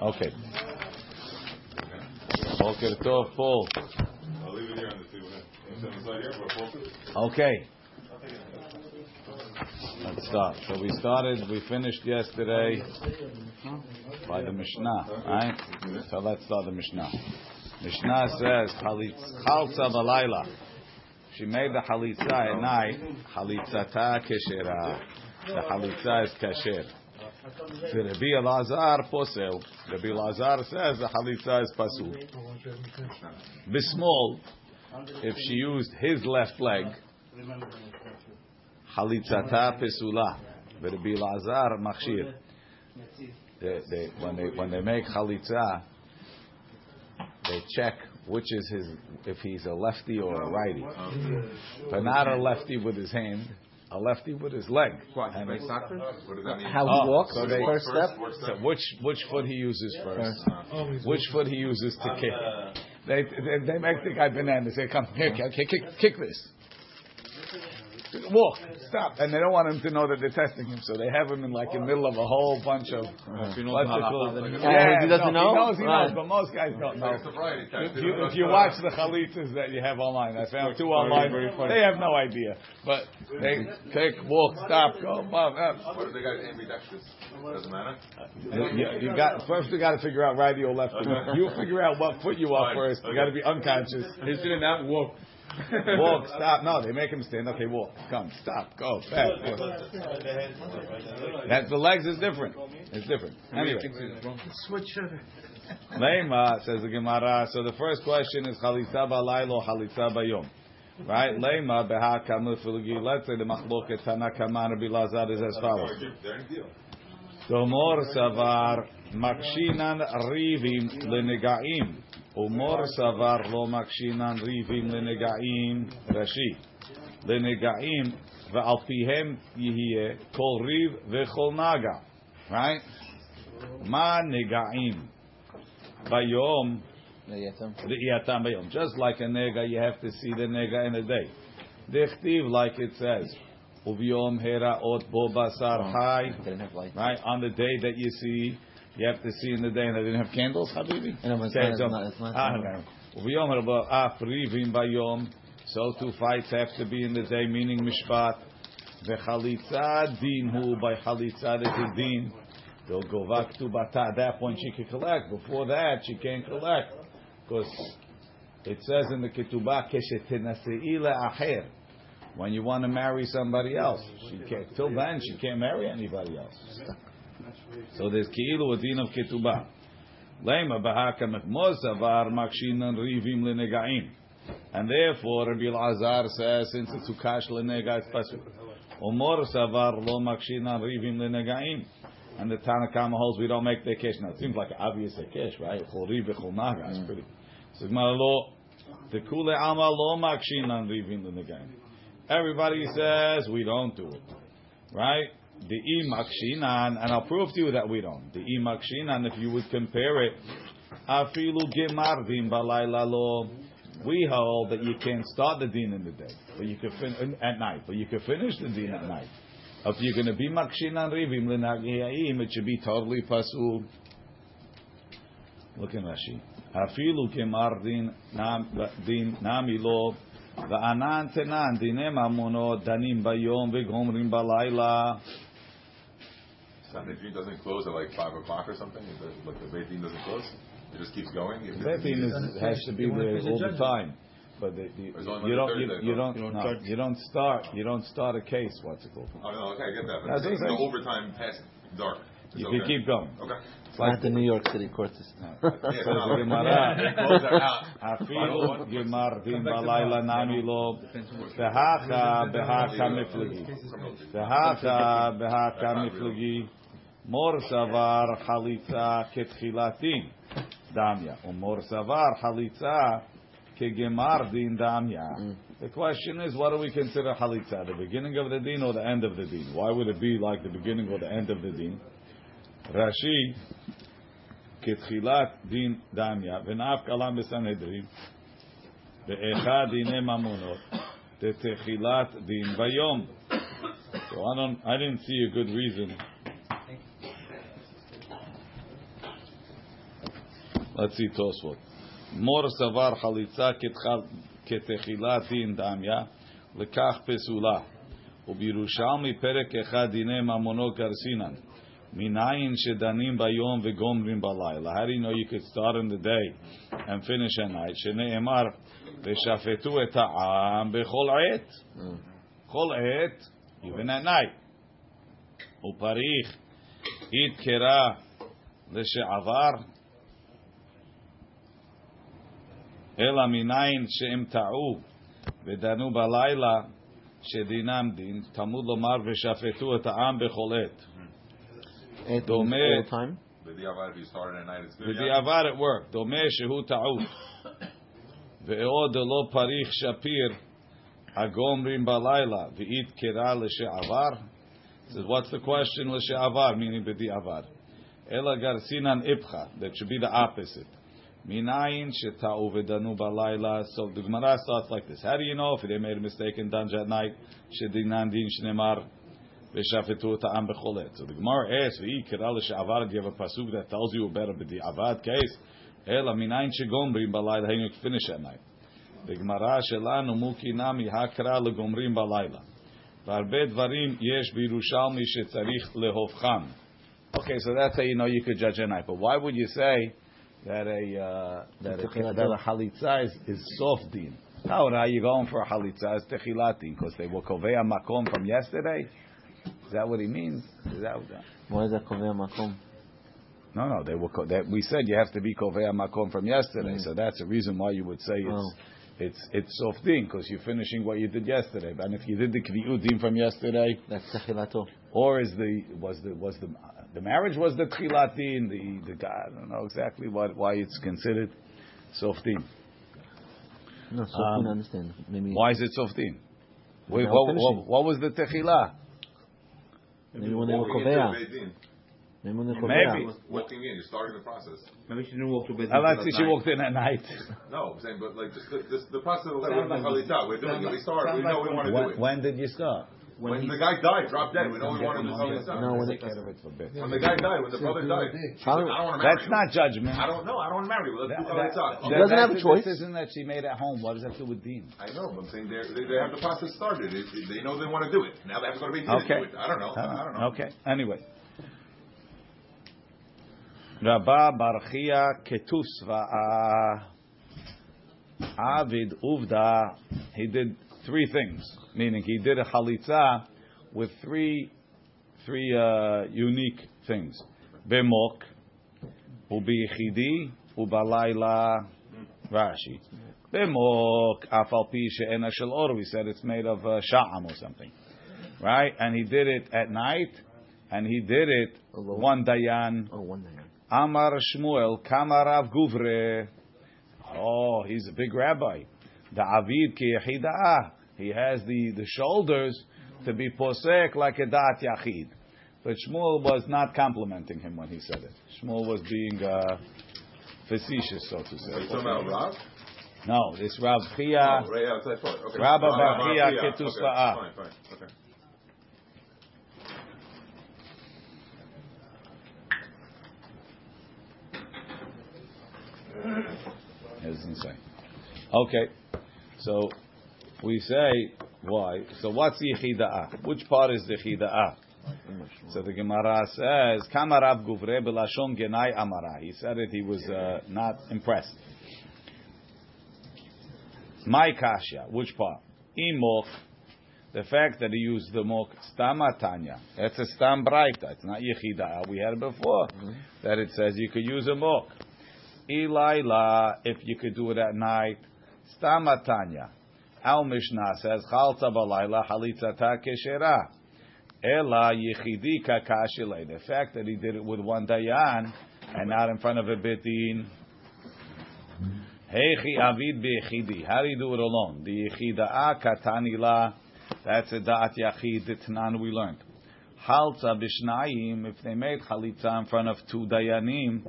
Okay. Boker Tov, Paul. I'll leave it here on the two. You send the side here for a full Okay. Let's start. So we started, we finished yesterday by the Mishnah, right? So let's start the Mishnah. Mishnah says, Chalza balayla. She made the halitza at night. Halitzata keshera. The halitza is kasher. Rabbi Elazar posel. Rabbi Elazar says the halitza is pasul. Bismol, if she used his left leg, halitzata pesula. Rabbi Elazar machshir. They, they, when they when they make halitza, they check which is his if he's a lefty or a righty. But not a lefty with his hand, a lefty with his leg. What, And play soccer? What does that mean? How Oh, he walks, so they- first step. so which which foot he uses first? Oh, which foot he uses to kick? They, they they make the guy banana. They "Come here, kick, kick, kick, kick this." Walk, stop, and they don't want him to know that they're testing him, so they have him in like in the middle of a whole bunch of. what's it called? Yeah, he doesn't no, know? He knows, he Right. knows, but most guys don't know. It's a variety test. If you, if you watch the chalitzas that you have online, I found two online, they have no idea. But they kick, walk, stop, go, above, up. What if they got ambidextrous? Doesn't matter. You, you got first. We got to figure out righty or lefty. You figure out what foot you are Fine. first. You got to be unconscious. He's doing that walk. Walk, stop. No, they make him stand. Okay, walk, come, stop, go, back. That the legs is different. It's different. Anyway, Switch. Leima says the Gemara. So the first question is chalitza balaylo, chalitza bayom. Right? Leima beha kamil filgi. Let's say the machloket Tana Kaman Rabbi Lazar is as follows. There you go. Domor savar makshinan rivim lenega'im. Umor savar lo makshinan rivim lenega'im. Rashi. Lenega'im ve'al pihem yihye kol riv ve'chol naga. Right? Ma nega'im. Bayom Li'yatam bayom. Just like a nega, you have to see the nega in a day. Dechtiv, like it says, Uviyom hera ot bo basar chai. Didn't have light. Right on the day that you see, you have to see in the day, and they didn't have candles, Habibi. No, it's Okay, not- so- it's not- it's not- Ah, okay. Uviyom hera bo af rivim bayom. So two fights have to be in the day, meaning mishpat. Vechalitza din hu by chalitza is din. They'll go back to bata. At that point, she can collect. Before that, she can't collect because it says in the ketubah keshetenasei le'acher. When you want to marry somebody else, she can't. Till then, she can't marry anybody else. So there's ki'ilu a din of ketubah. Lema bahaka mechmozavar makshinan rivim lenegaim. And therefore, Rabbi Elazar says, since it's ukash lenega, it's. Omor savar lo makshinan rivim lenegaim. And the Tanakama holds we don't make the kesh. Now it seems like obvious kesh, right? Chori v'chol naga. It's pretty. So Gemara lo tekule alma lo makshinan rivim lenegaim. Everybody says we don't do it, right? The i makshinan, and I'll prove to you that we don't. The i makshinan, if you would compare it, afilu gemardim balayla lo. We hold that you can't start the din in the day, but you can fin- at night, but you can finish the din at night. If you're going to be makshinan rivim lenagiyaim, it should be totally pasul. Look in Rashi. Afilu nam din nami lo va'anan tenan dinem amonot danim bayom v'gomrim balayla. Sanhedrin doesn't close at like 5 o'clock or something? Is it- Like the Beit Din doesn't close? It just keeps going? If That thing is, has to be there all the time. But the, the, you don't you, you don't You don't no, start- you don't start you don't start a case. What's it called? Oh, no, okay, I get that. But That's it's the saying. overtime past dark. It's You okay. can keep going. Okay. It's like Not the New York City court system. Says the Gemara. Close that out. Afilu gemar din balayla nami lo behacha behacha miflagi behacha behacha miflagi mor savar chalitza ketchilatin damya umor savar chalitza kegemar din damya. The question is, what do we consider chalitza? The beginning of the din or the end of the din? Why would it be like the beginning or the end of the din? Rashi כתחילת דין דמיה, ונאף קלה בסנהדרין, ואחד דיני ממונות, כתחילת דין ביום. So I don't, I didn't see a good reason Let's see Tosfot. Mor savar chalitza ketechila din damya lekach pesula. ובירושלמי פרק אחד דיני ממונו גרסינן. מניין שדנים ביום וגומרים בלילה. How do you know you could start in the day and finish at night? שנאמר, ושפטו את העם בכל עת. כל עת, even at night. ופריך ידקרה לשעבר, אלא מניין שהם טעו ודנו בלילה שדינם דין, תלמוד לומר ושפטו את העם בכל עת. At דומה, all time. בדיעבד, if you started at night, it's good. בדיעבד at work, דומה שהוא טעות. ועוד לא פריך שפיר הגומרים בלילה, ואית קרא לשעבר. Says, what's the question לשעבר, meaning בדיעבד? אלא גרסינן איפכה, that should be the opposite. מניין שטעו ודנו בלילה, so the Gemara starts like this. How do you know if they made a mistake and done at night, שדינן דין שנאמר ושפטו את העם בכל עת. So the Gemara asks, ואי קרא לשעבר, do you have a pasuk that tells you better בדיעבד case? אלא מניין שגומרים בלילה, היינו finish at night. בגמרא שלנו מוקי נמי הקרא לגומרים בלילה. והרבה דברים יש בירושלמי שצריך להופכם. Okay, so that's how you know you could judge at night. But why would you say that a uh, that a, halitza is, is soft din. How are you going for a halitza? is techilat because they were kovei makom from yesterday. Is that what he means? Is that what that? Why is that makom? No, no, they were. Co- that we said you have to be kovei makom from yesterday, mm-hmm. so that's a reason why you would say it's. Oh. It's it's soft din because you're finishing what you did yesterday. And if you did the kviud din from yesterday, that's techilato. Or is the was the was the the marriage was the chilatin, the, the I don't know exactly what why it's considered softim. No, softim, um, I understand. Maybe why is it softim? Wait, what, what, what, was the techila? Maybe when they were koveya. Maybe when they were Walking in, you're starting the process. Maybe she didn't walk to bed. I like that she night. walked in at night. no, I'm saying, but like, just the, this, the process of the like, we're doing it. We start, we know we want to do it. When did you start? When the guy died, dropped dead, we know we want to do chalitza. No, when Take care of it for bit. When the guy died, when the brother died, she's like, I don't want to marry That's you. not judgment. I don't know. I don't want to marry you. Let's do That- that- She doesn't have a that's choice. decision that she made at home. What does that have to do with din? I know, but I'm saying they're- they they have the process started. They, they know they want to do it. Now they have to go to Beit Din Okay. to do it. I don't know. I don't know. Okay. Anyway. Rabba Barchia Ketusva uh, Avid Uvda. He did three things, meaning he did a chalitza with three three uh, unique things. Bemok, ubichidi, ubalayla, Rashi. Bemok, afal pi she'ena shel or. We said it's made of uh, sha'am or something, right? And he did it at night, and he did it one dayan. Oh, one day. Amar Shmuel, Kamarav Guvre. Oh, he's a big rabbi. The Avid ki. He has the, the shoulders to be posek like a dat yachid. But Shmuel was not complimenting him when he said it. Shmuel was being uh, facetious, so to Are you say. talking about Rav? No, this Rav Chia. Oh, right part. Okay. Rabba Barchia. Ketus Okay, Fine, fine. Okay. It doesn't say. Okay, so we say why. So what's yichidah? Which part is the yichidah? So the Gemara says, "Kamarav guvre belashon genai amara." He said it. He was uh, not impressed. My kasha. Which part? Imok. The fact that he used the mok stamatanya. That's a stam braita. It's not yichidah. We had it before that it says you could use a mok. Ilaila, if you could do it at night. Stamatanya. Al Mishnah says, Chalta balayla halitzata keshera. Ela yichidi kakashile. The fact that he did it with one dayan and not in front of a bitin. Heichi avid beichidi. How do you do it alone? The yichida'a katanila. That's a da'at yachid. The Tanan we learned. Halza bishnayim. If they made chalitza in front of two dayanim,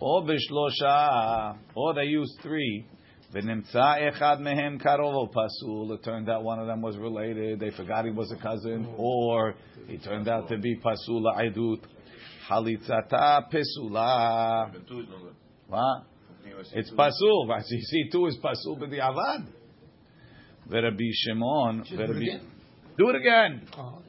or bishlosha, or they used three. V'nimtza echad mehem karov pasul. It turned out one of them was related. They forgot he was a cousin, mm-hmm. or he turned out to be pasul idut. Halitzata pesula. Even two is no good. What? It's pasul. Right? So you see, two is pasul b'di'avad. V'Rabbi Shimon. Should do it again? Do it again. Uh-huh.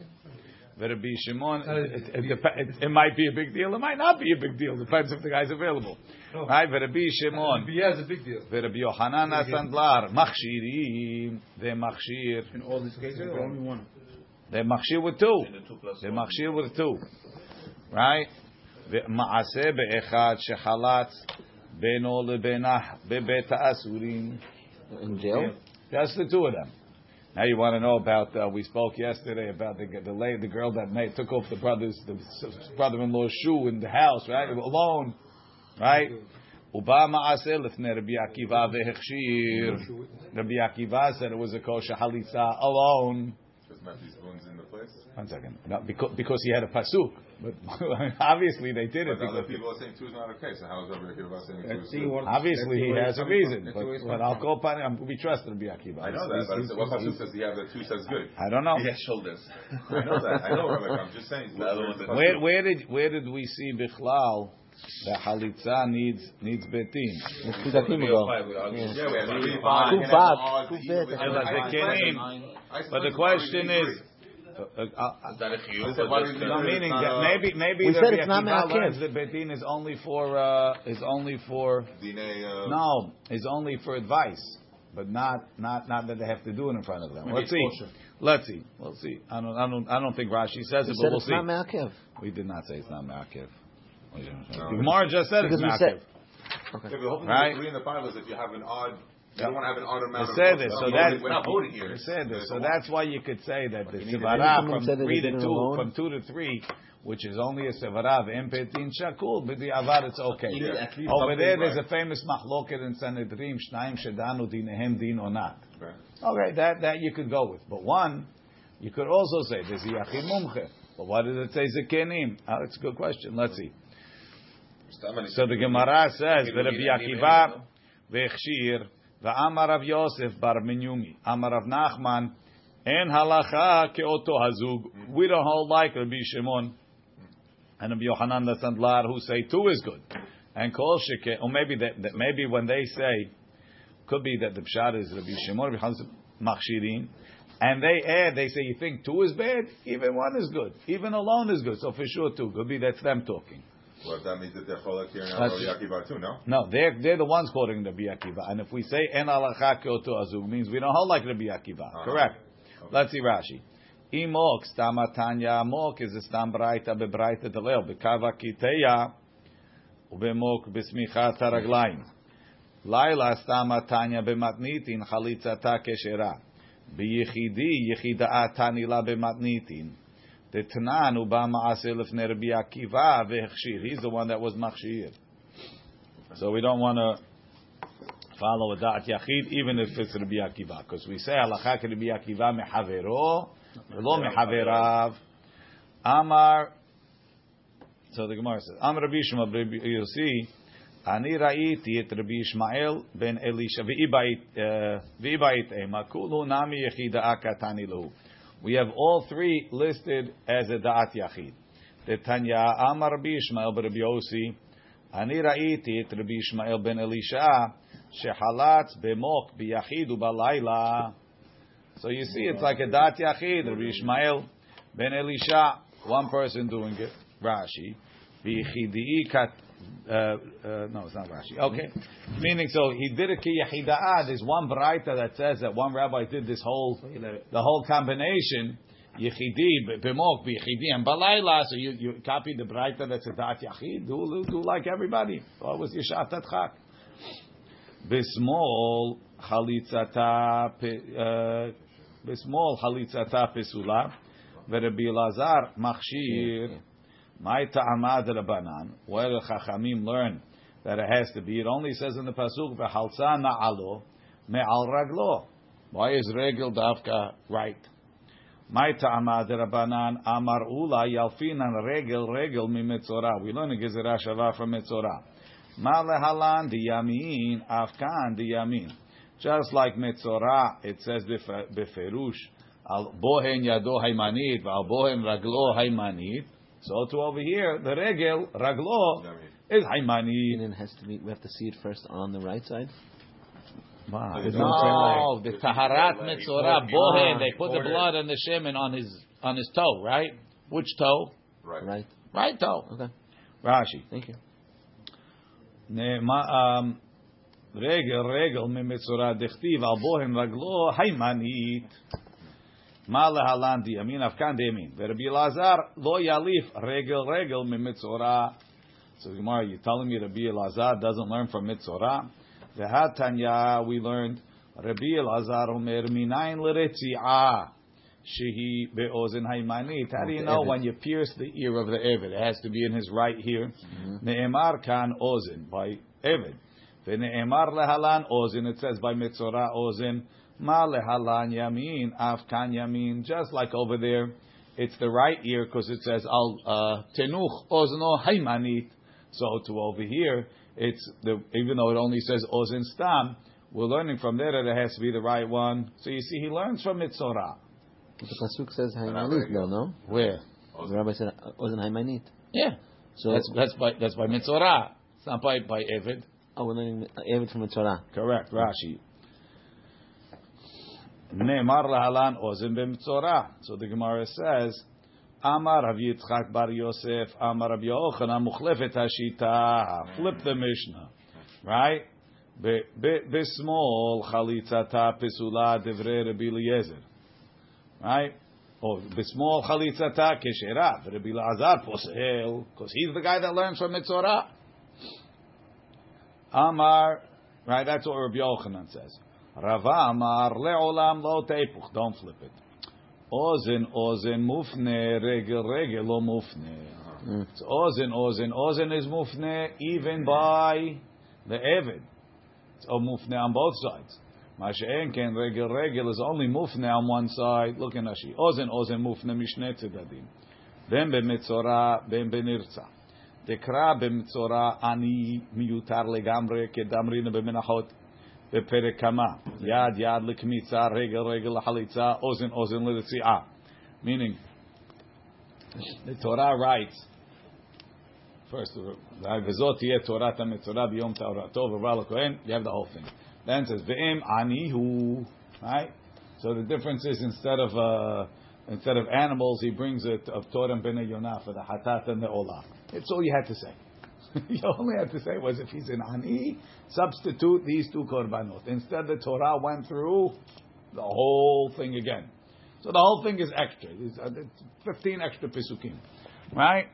Oh, okay. V'Rabbi Shimon. Uh, It, it, it, dep- it, it might be a big deal. It might not be a big deal. Depends if the guy's available. Oh. Right? V'Rabbi Shimon. Yeah, it's a big deal. V'Rabbi Yohanan Asandlar. Machshirim. They machshir. In all these cases, or only one? They machshir with two. They machshir with two. Right? ומעשה באחד שחלץ בינו לבינה בבית האסורים. In jail? That's the two of them. Now you want to know about? Uh, we spoke yesterday about the the, lady, the girl that made, took off the brother's the brother-in-law's shoe in the house, right? Alone, right? uba ma'aseh, lifnei Rabbi Akiva vehechshir. Rabbi Akiva said it was a kosher halitza alone. One second, no, because, because he had a pasuk. But obviously they did it But other because people are saying two is not okay. So how is Rabbi Akiva saying two Let's is see good? obviously he has a reason. But, Let's see but where I'll it's go upon him. We trust Rabbi Akiva. I know that, but it's- what pasuk says he has that two says good? I don't know. He has shoulders. I know that. I know, Rabbi. I'm just saying. The other one's where's the Where, where did where did we see Bichlal that halitza needs needs betin? Two dakim ago. Yeah. Yeah, we have three, Two five, and bad, odds, two even bad. Yeah, but I- they I- can't I- name. I But the question is, meaning that maybe maybe We the said it's not Akiva me'akev. learns that betin is only for uh, is only for Dine, uh, no is only for advice, but not not not that they have to do it in front of them. Let's see. Let's see. We'll see. I don't I don't I don't think Rashi says We it, but we'll it's see. not Me'akev. We did not say it's not Ma'akev. No. Gemara just said it's Because we said- Ma'akev. Yeah, but the whole Right. with the three and the five is if you have an odd, you Yeah. don't want to have an odd amount We of. said this, so not that we're not voting here. We said this, so that's why you could say that the you need to- Sivara Someone from three to two, from two to three, which is only a Sivara, Impetin Shakul, but the Avad it's okay. You need Over there, something there's a famous machloket in Sanhedrin, Shnaim Shedanu Dinehem Din or not. Okay. Okay, that that you could go with, but one, you could also say there's a Yachid Mumche. But why does it say Zekenim? Oh, ah, it's a good question. Let's see. So the Gemara says that Rabbi Akiva v'echshir v'amar Rav Yosef bar Minyumi amar Rav Nachman en halacha keoto hazug. We don't hold like Rabbi Shimon and Rabbi Yohanan the who say two is good. And kol sheke, or maybe that, that maybe when they say could be that the pshat is Rabbi Shimon Rabbi Yohanan machshirin. And they add, they say, you think two is bad? Even one is good. Even alone is good. So for sure two. Could be that's them talking. Well, that means that they're cholak here now, That's- Rabbi Akiva too, no? No, they're they're the ones quoting Rabbi Akiva. And if we say en alacha keoto azug, means we don't hold like Rabbi Akiva. Uh-huh. Correct. Okay. Let's see Rashi. Imok stamatanya amok is a stam braita bebraita delel bekava kiteya ubemok besmichat haraglaim. Laila stamatanya bematnitin chalitzata keshera. Biyichidi yichida tanila bematnitin. The Tanan uba ma'aseh lefnei Rabbi Akiva vehechshir. He's the one that was machshir. So we don't want to follow a da'at yachid, even if it's Rabbi Akiva, because we say halacha ke Rabbi Akiva mechavero, lo mehaverav. Amar. So the Gemara says, Amar Rabbi Shema, Rabbi Yossi, אני ראיתי את רבי ישמעאל בן אלישע, ואי בית אימה, כולו נמי יחידה קטני לו. We have all three listed as a da'at yachid. The Tanya Amar Rabbi Yishmael Rabbi Yossi, אני ראיתי את רבי ישמעאל בן אלישע, שחלץ במוק ביחיד ובלילה. So you see, it's like a da'at yachid, Rabbi Yishmael ben Elisha, one person doing it, Rashi, ביחידי kat uh, uh, no, it's not Rashi. Okay, meaning so he did a ki. There's one baraita that says that one rabbi did this whole the whole combination yichidi b'mok b'yichidi and balayla. So you you copy the baraita that's a dat yachid. Do do like everybody. What was yishat tatchak? B'small chalitzata uh, b'small chalitzata pesula. V'Rabbi Lazar machshir. My ta'amad rabanan, where the chachamim learn that it has to be. It only says in the pasuk v'halsa na'alo me'al raglo. Why is regel davka right? My ta'amad rabanan amar ula yalfinan regel regel mimetzora. We learn a gezerah shava from metzora. Ma lehalan diyamin afkan diyamin. Just like metzora, it says beferush al bohen yado haymanit v'al bohen raglo haymanit. So to over here, the regel, raglo, is Haimani. And it has to be. We have to see it first on the right side. Wow. There's No, the Taharat leg. Metzorah, He Bohen, poured- they put the poured it. blood and the shemen on his on his toe, right? Which toe? Right. Right. Right toe. Okay. Rashi. Thank you. נאמר, um, רגל רגל ממצורע דכתיב על בוהן רגלו היימנית. מה להלן דימין אף כאן דימין. ורבי אלעזר לא יליף רגל רגל ממצורע. So the Gemara, you're telling me Rabbi Elazar doesn't learn from Mitzorah? Vehatanya, we learned Rabbi Elazar Omer minayin l'retzi'ah shehi be'ozen haymanit. How do you know when you pierce the ear of the Eved? It has to be in his right ear. Ne'emar kan ozen by Eved. Ve'ne'emar lehalan ozen. It says by Mitzorah ozen. Ma lehalan yamin af kan yamin. Just like over there, it's the right ear because it says al uh, tenuch ozno haymanit. So to over here, it's the even though it only says ozen stam, we're learning from there that it has to be the right one. So you see, he learns from Mitzorah. But the pasuk says not Haymanit, very though, no? Where? The rabbi said uh, Ozen Haymanit. Yeah. So That's that's by that's by Mitzorah. It's not by by Evid. oh, we're learning Evid from the Correct. Rashi. Ne'mar lahalan ozen b'mitzorah. So the Gemara says, Amar Rav Yitzchak bar Yosef, Amar Rav Yochanan muchlefet hashita. Flip the Mishnah, right? Bismol chalitzata pesula devrei Rabbi Eliezer, right? Or bismol chalitzata kesherat. Rabbi Lazar posel, because he's the guy that learns from Mitzorah. Amar, right? That's what Rabbi Yochanan says. Rava Amar le'olam lo tepuch. Don't flip it. Ozen, ozen, mufne, regel, regel, lo mufne. It's ozen, ozen. Ozen is mufne even by the Eved. It's a mufne on both sides. Masha'en ken regel, regel is only mufne on one side. Look in Rashi. Ozen, ozen, mufne, mishne tzedadim. Ben b'metzora, ben b'nirtza. mitzora. Ani miutar legamre לגמרי כדמרין menachot. בפרק כמה יד יד לקמיצה רגל רגל לחליצה אוזן אוזן לרציעה meaning the Torah writes first וזאת תהיה תורת המצורע ביום טהרתו ובא לכהן you have the whole thing then it says ואם אני הוא right so the difference is instead of uh, instead of animals he brings it of Torah and Bnei Yonah for the hatat and the olah it's all you had to say. you only had to say was if he's an ani, substitute these two korbanot. Instead, the Torah went through the whole thing again. So the whole thing is extra. It's, uh, it's 15 extra pisukim. Right?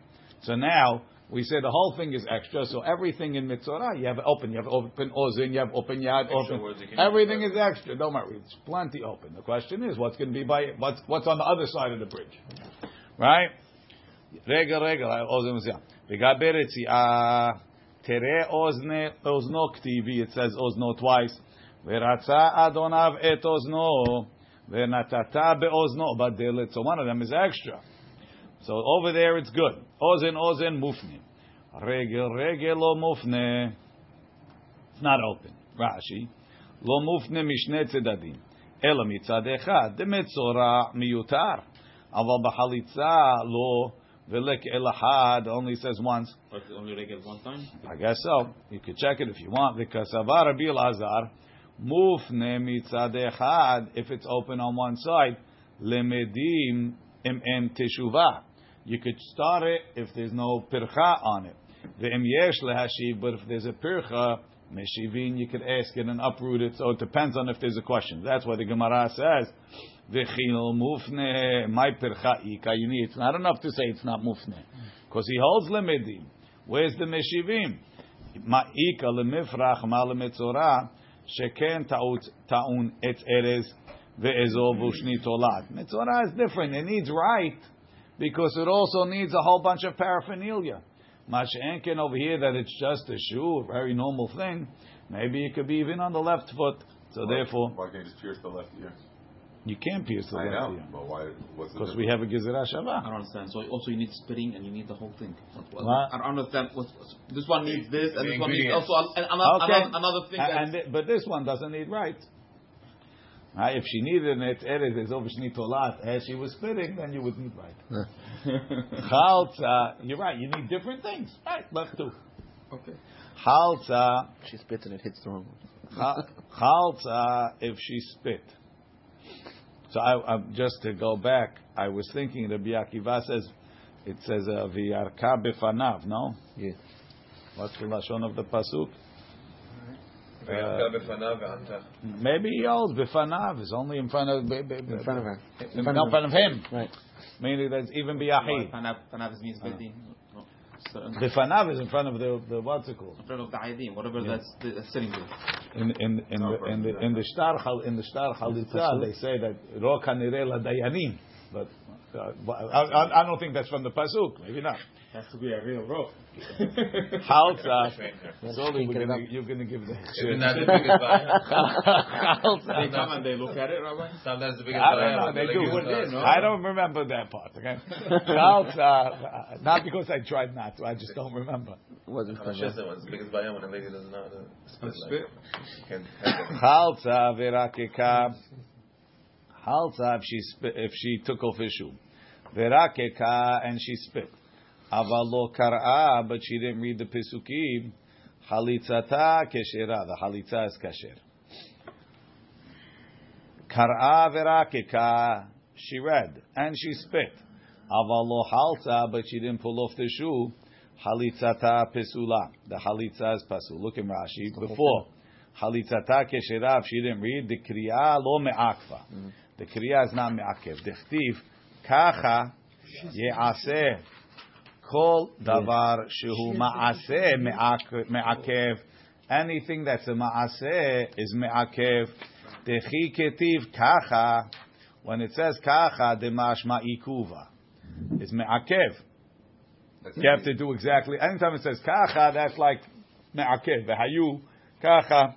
So now, we say the whole thing is extra, so everything in Mitzorah, you have open, you have open ozin, you have open yad, open. words you can Everything is extra. Don't worry, it's plenty open. The question is, what's going to be by, what's, what's on the other side of the bridge? Right? רגע, רגע, אוזן מזיע. לגבי רציעה, תראה אוזני, אוזנו כתיבי, it says אוזנו twice, ורצה אדוניו את אוזנו, ונתת באוזנו בדלת. So one of them is extra. So over there it's good. אוזן, אוזן, מופנה. רגל, רגל, לא מופנה. It's not open. רש"י, לא מופנה משני צדדים, אלא מצד אחד, דמצורע מיותר. אבל בחליצה לא, Vilik elahad only says once. But only regel one time. I guess so. You could check it if you want. Because avar Rabbi Elazar mufne mitzad. If it's open on one side, lemedim im teshuvah. You could start it if there's no pircha on it. Ve'im yesh lehashiv. But if there's a pircha, meshivin, you could ask it and uproot it. So it depends on if there's a question. That's why the Gemara says v'chil mufne, my pircha ika. You need, it's not enough to say it's not mufne. Because he holds lemedim. Where's the meshivim? Ma'ika lemifrach ma lemetzorah sheken ta'un et erez ve'ezov ushni tolat. Metzorah is different. It needs right because it also needs a whole bunch of paraphernalia. Mash'enken over here that it's just a shoe, a very normal thing. Maybe it could be even on the left foot. So Why- therefore, why can't you just pierce the left ear? You can't pierce the I left know, ear but why? Because we have a gezerah I don't understand. So also you need spitting and you need the whole thing. What- What? I don't understand. What, this one needs this and The this one needs also another, Okay. another, another thing. And- and thi- but this one doesn't need right. Right, if she needed an eretz is over shni tolat as she was spitting, then you would need right. Chaltza, uh, you're right. You need different things. Right, left too. Okay. Chalza, uh, She spits and it hits the wrong one. cha- chalza, uh, if she spit. So I, I'm, just to go back, I was thinking Rabbi Akiva says, it says uh, v'yarka befanav, no? Yeah. What's the lashon of the pasuk? Uh, maybe he holds befanav is only in front of in front of him. in front, in front of, him. Right. Meaning that's even biyahi. Panav, means. No. So, in Befanav is in front of the the what's it called? In front of the ayadim, whatever Yeah. that's, that's sitting there. In in in the in the in the shtar chal- in the shtar chalitza they say that ro kanireh ladayanim, but uh, Uh, I, I, I don't think that's from the pasuk. Maybe not. Has to be a real rope. Chalza. Let's Slowly think we're it gonna, up. you're gonna give the Isn't that the biggest buyer? they come and they look at it, Rabbi. Sometimes the biggest I don't know. They do. Like, no? I don't remember that part. Okay. Chalza. Not because I tried not to. I just don't remember. Wasn't How much is it? The biggest buyer when a lady doesn't know how to spit? Spit. Like, can, can, Chalza verakeka. Chalza if she if she took off his shoe. Verakeka and she spit. Avalo kar'a, but she didn't read the pisukim. Chalitzata keshera. The chalitza is kasher. Kar'a verakeka. She read and she spit. Avalo halza, but she didn't pull off the shoe. Halitzata pesula. The halitza is pasul. Look in Rashi. Before. Halitzata keshera, if she didn't read, the kriya lo me'akfa. The kriya is not me'akev. Dechtiv, kacha ye'aseh kol davar shehu ma'aseh me'ak- me'akev. Anything that's a ma'aseh is me'akev. Dechi ketiv kacha. When it says kacha, demash ma'ikuva. It's me'akev. that's You have to do exactly. Anytime it says kacha, that's like me'akev. V'hayu kacha.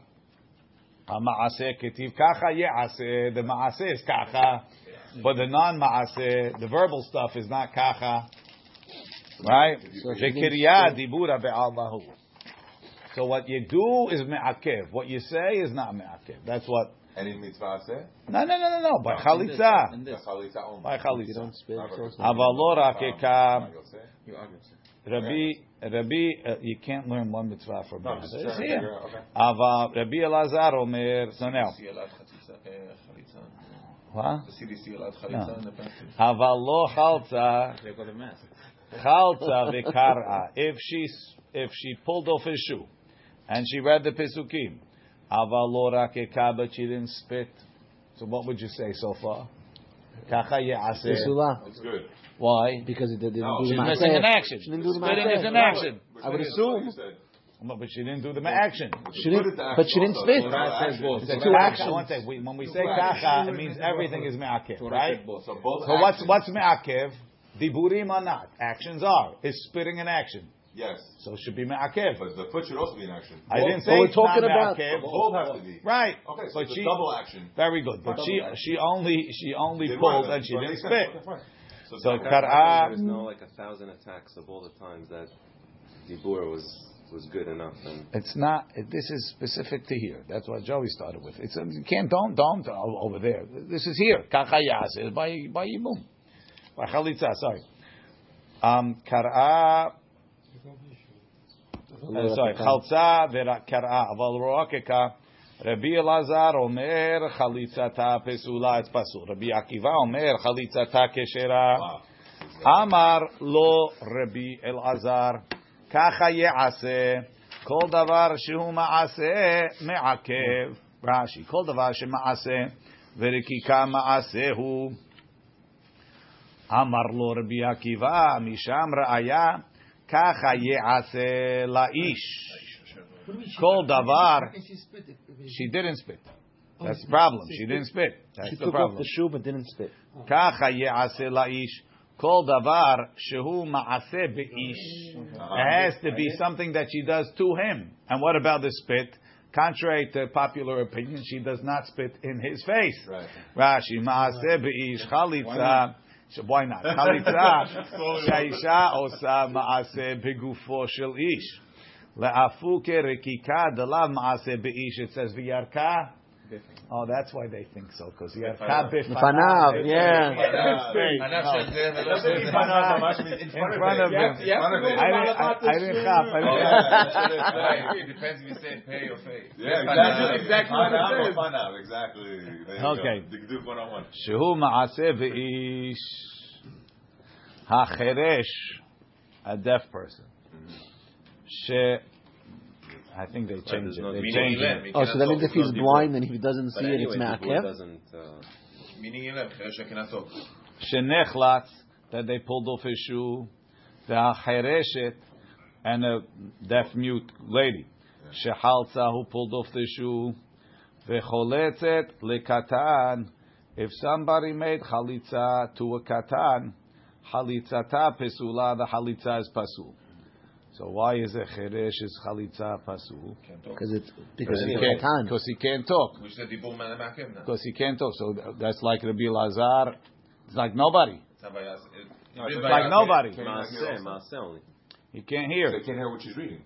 Ma'aseh ketiv kacha ye'aseh. The ma'aseh is kacha. But the non-ma'aseh, the verbal stuff is not kacha. Right? So she didn't V'kirya spit. dibura be'allahu. So what you do is me'akev. What you say is not me'akev. That's what. Any mitzvah say? No, no, no, no, no. By In this, chalitza. in this. That's chalitza only. You chalitza. don't spit. it's also- Avalor. You'll say? You argue. Rabbi, Rabbi, uh, you can't learn one mitzvah from No, this. just It's trying to here. figure out, okay. Rabbi Elazar Omer. So now, what? No. in the past. Havalo If she if she pulled off his shoe, and she read the pesukim, avalo but she didn't spit. So what would you say so far? It's good. Why? Because it didn't no, do the She's missing an action. She didn't do the Spitting is an action. I would assume. No, but she didn't do the action. She didn't, but she didn't spit. It's It's two two actions. actions. One thing, we- When we say kacha, it means everything is me'akev, right? So what's actions- what's me'akev? Diburim are not. Actions are. Is spitting an action. Yes. So it should be me'akev. But the foot should also be in action. I didn't say we're it's not talking about- me'akev. Both have to be. Right. Okay, so but it's a she double action. very good. But she action. she only she only Did pulled and she so didn't spit. So, So double- kar'a. There's no like a thousand attacks of all the times that Dibur was was good enough. And it's not. This is specific to here. That's what Joey started with. It's um, you can't don't don't over there. This is here. Kachayas by by yibum by chalitza. Sorry. Um, kara. Uh, sorry, chaltza v'kara aval roakeka. Rabbi Elazar Omer chalitzata pesula It's pasul. Rabbi Akiva Omer chalitzata keshera. Amar lo Rabbi Elazar. ככה יעשה, כל דבר שהוא מעשה מעכב, רש"י, כל דבר שמעשה ורקיקה מעשה הוא. אמר לו רבי עקיבא, משם ראיה, ככה יעשה לאיש. כל דבר, she didn't spit. That's the problem. She didn't spit. That's She the took off problem. the shoe but didn't spit. ככה יעשה לאיש Kol davar shehu maaseh beish. Mm-hmm. It has to be something that she does to him. And what about the spit? Contrary to popular opinion, she does not spit in his face. Right. Rashi maaseh beish chalitza. Why not? Chalitza shaisha osa maaseh begufo shel ish. Le'afu rekika delav maaseh beish. It says v'yarka Oh, that's why they think so, because you have Kab Bifanav. Yeah. In front of him. I didn't Kab. It depends if you say pay or face. Yeah, exactly. Bifanav, exactly. Okay. Dikduk 101. Shehu ma'aseh ve'ish ha'cheresh, a deaf person. Mm-hmm. I think they change it. They it. Oh, so that means if he's blind and he doesn't see it, it's ma'akev? Meaning Shenechlatz, that they pulled off his shoe. The Hareshet, and a deaf mute lady. Shehalza, who pulled off the shoe. Vecholetzet, lekatan. If somebody made halitza to a katan, chalitzata pesula, the halitza is pasul. So why is a cheresh is chalitza pasul? Can't talk. Because it's because He can't- katan. Because he can't talk. Which is the dibur man ma'akev now. Because he can't talk. So that's like Rabbi Lazar. It's like nobody. It's not vayas- it- No, it is it's like vayas- nobody. Maaseh, Maaseh only. He can't They hear. can't hear what she's reading.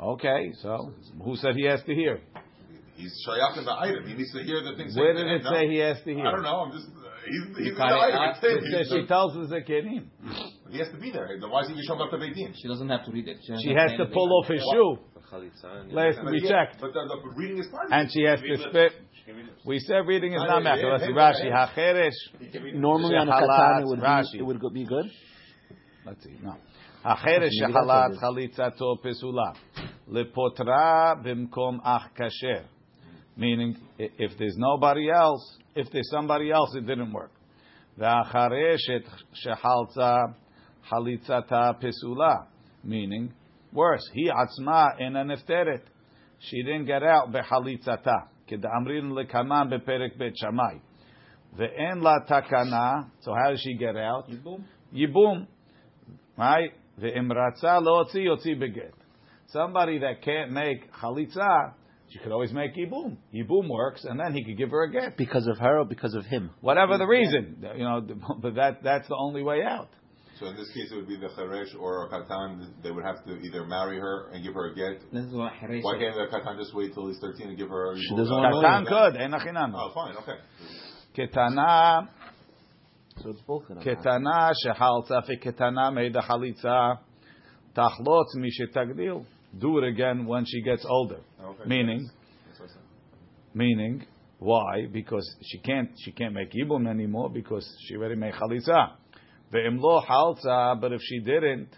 Okay, so who said he has to hear? He's shayach in the item. He needs to hear the things. Where saying did it say he has to hear? I don't know. I'm just. Uh, he's he's in the item. It's him. says she tells us the kenim. He has to be there. Then why is he showing up to Beit Din? She doesn't have to read it. She has to pull off his shoe. The Chalitza and- Last But we checked, But the, the reading is part of and she has to spit. We said reading is not Yeah, matter. Let's see Rashi. yeah. Hacheresh. Normally on a Shehalat, katan it would Rashi. be it would be good. Let's see. No. Hacheresh Maybe that's shehalat what it chalitzato pesula lepotra bimkom ach kasher. Meaning, if there's nobody else, if there's somebody else, it didn't work. V'achareshet shehalza chalitzata pesula. Meaning, worse, he atzma in a nefteret. She didn't get out behalitzata. כדאמרין לקמן בפרק בית שמאי. ואין לה תקנה, so how does she get out? Yibum. Right? ואם רצה להוציא, יוציא בגט. Somebody that can't make chalitza, she could always make yibum. Yibum works, and then he could give her a get. Because of her or because of him? Whatever the reason, you know, but that that's the only way out. So in this case, it would be the Cheresh or a Katan. They would have to either marry her and give her a get. Why can't the Katan just wait till he's 13 and give her a She doesn't want Katan could. Oh, fine. Okay. Ketana. So it's both of them. Ketana shehalta feketana meida halitza tachlot mishetagdil. Do it again when she gets older. Okay. Meaning, meaning, why? Because she can't she can't make yibum anymore because she already made chalitza. Ve'im lo halza, but if she didn't,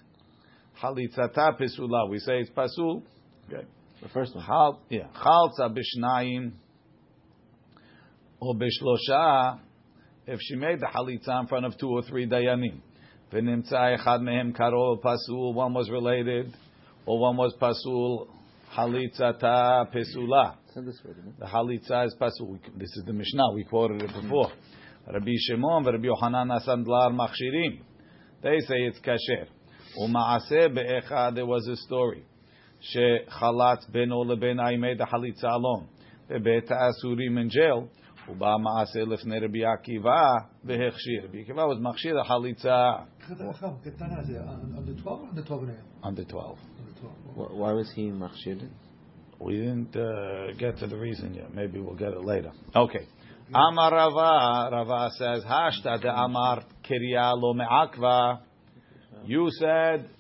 chalitzata pesula. We say it's pasul. Okay. The first one. Chal, yeah, chalza b'shnayim or b'shlosha. If she made the chalitza in front of two or three dayanim, v'nimtza echad mehem karo pasul. One was related, or one was pasul. Chalitzata pesula. Send this way. The halitza is pasul. This is the Mishnah. We quoted it before. Rabbi Shimon and Rabbi Yohanan Asandlar Machshirim. They say it's kasher. Umaaseh be'echad, there was a story. שחלץ בינו לבין האימי דחליצה אלון בבית האסורים in jail ובא מעשה לפני רבי עקיבא והכשיר. רבי עקיבא was מכשיר החליצה קטנה זה under 12 or under 12 and a half? under 12. Under 12. Wh- Why was he machshir? We didn't uh, get to the reason yet. Maybe we'll get it later. Okay. Mm-hmm. Amar Rava, Rava says, Hashta de Amar Kirya lo me'akva. You said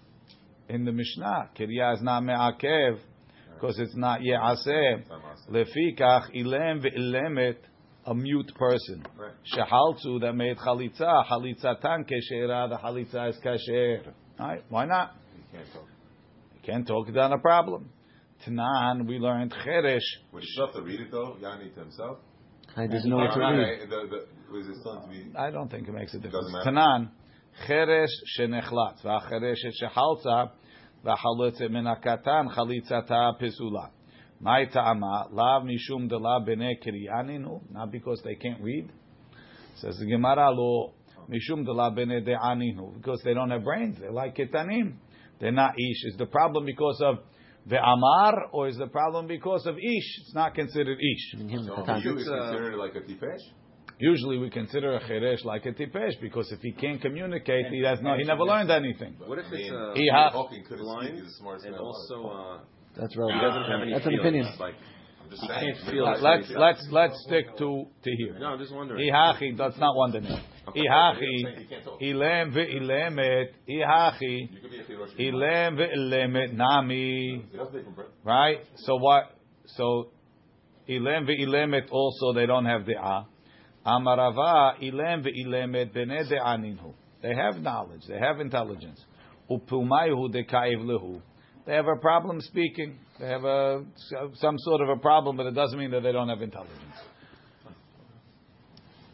in the Mishnah, Kirya is not me'akev because it's not ye'aseh. Lefikach ilem ve'ilemet, a mute person. Right. Shehalzu that made chalitza, chalitzatan keshera, the chalitza is kasher. Right? Why not? You can't talk. Can't talk down a problem. Tanan, we learned cheresh. Would he still have to read it though? Yanni to himself? I doesn't know what to No, no, read. no, the- the- Was it still to be? I don't think it makes a difference. Doesn't matter. Tanan, cheresh shenechlatz, v'achereshet shechalza, v'achalotzet min hakatan chalitzata pesula. My ta'ama, lav mishum de la bene kiryaninu, not because they can't read. Says the Gemara lo, mishum de la bene de'aninu, because they don't have brains. They're like ketanim. They're not ish. Is the problem because of ve'amar, or is the problem because of ish? It's not considered ish. I mean, him, So you It's, consider it like a tipesh? Usually we consider a cheresh like a tipesh because if he can't communicate, he has no, he never learned anything. What if I mean, it's uh, He ha- Hawking couldn't blind He's the smartest and also uh, That's he doesn't have any That's an opinion. Like Just saying. can't feel Let's let's let's, let's stick to to here. No, I'm just wondering. Ihachi, that's not one dinim. Ihachi, ilem ve'ilemet. Ihachi, You could be ilem ve'ilemet nami. It doesn't make from bread. Right? So what? So ilem ve'ilemet also they don't have de'ah. Amarava ilem ve'ilemet bene de'ah ninhu. They have knowledge. They have intelligence. Upumayhu dekaiv lehu. They have a problem speaking. They have a some sort of a problem, but it doesn't mean that they don't have intelligence.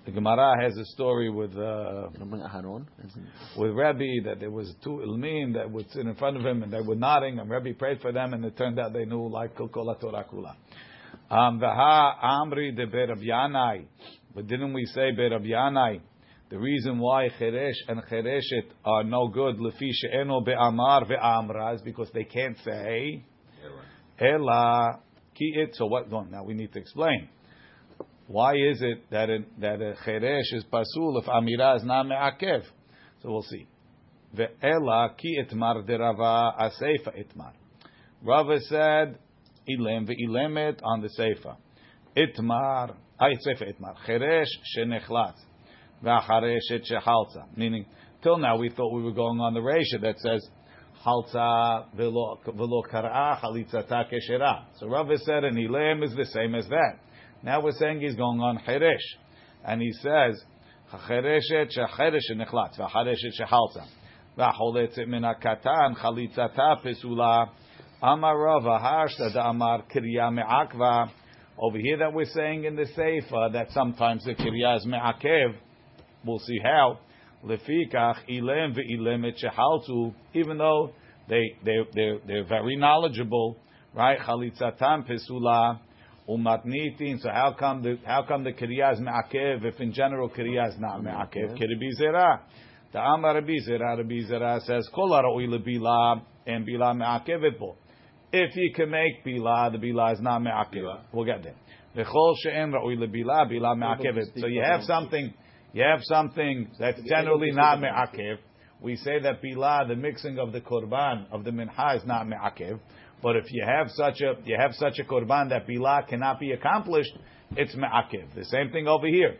The Gemara has a story with uh, Rabbi with Rabbi that there was two ilmin that would sit in front of him and they were nodding, and Rabbi prayed for them, and it turned out they knew like kol kol Torah kula. Um, V'ha amri de Berab Yanai, but didn't we say Berab Yanai? The reason why Cheresh and Chereshet are no good lefi she'eno be'amar ve'amra is because they can't say Ela ki it. So what? no, Now we need to explain. Why is it that it, that a cheresh is pasul if amira is not me'akev? So we'll see. Ve'ela ki itmar derava aseifa itmar. Rava said ilem ve'ilemet on the seifa. Itmar, ay seifa itmar. Cheresh shenechlat. Ve'achareshet shehalza. Meaning, till now we thought we were going on the resha that says halza velo velo kara chalitzata keshera. So Rava said an ilem is the same as that. Now we're saying he's going on cheresh, and he says chereshet shecheresh nechlatz v'chareshet shehalza v'acholetzet min hakatan chalitzata pesula amar Rava harshta da'amar kriya me'akva. Over here that we're saying in the Seifa that sometimes the kriya is me'akev. We'll see how. Lefikach ilem ve'ilem et shehalzu. Even though they they they they're very knowledgeable, right? Chalitzatam pesula umatnitin. So how come the how come the kriya is me'akev if in general kriya is not me'akev? Kiribi zera. The Amar Rabbi Zera Rabbi Zera says kol ha'ra'oi lebila and bila me'akevet bo. If you can make bila, the bila is not me'akev. We'll get there. V'chol she'en ra'oi lebila bila me'akevet. So you have something. You have something that's generally not me'akev. We say that bila, the mixing of the korban of the mincha, is not me'akev. But if you have such a you have such a korban that bila cannot be accomplished, it's me'akev. The same thing over here.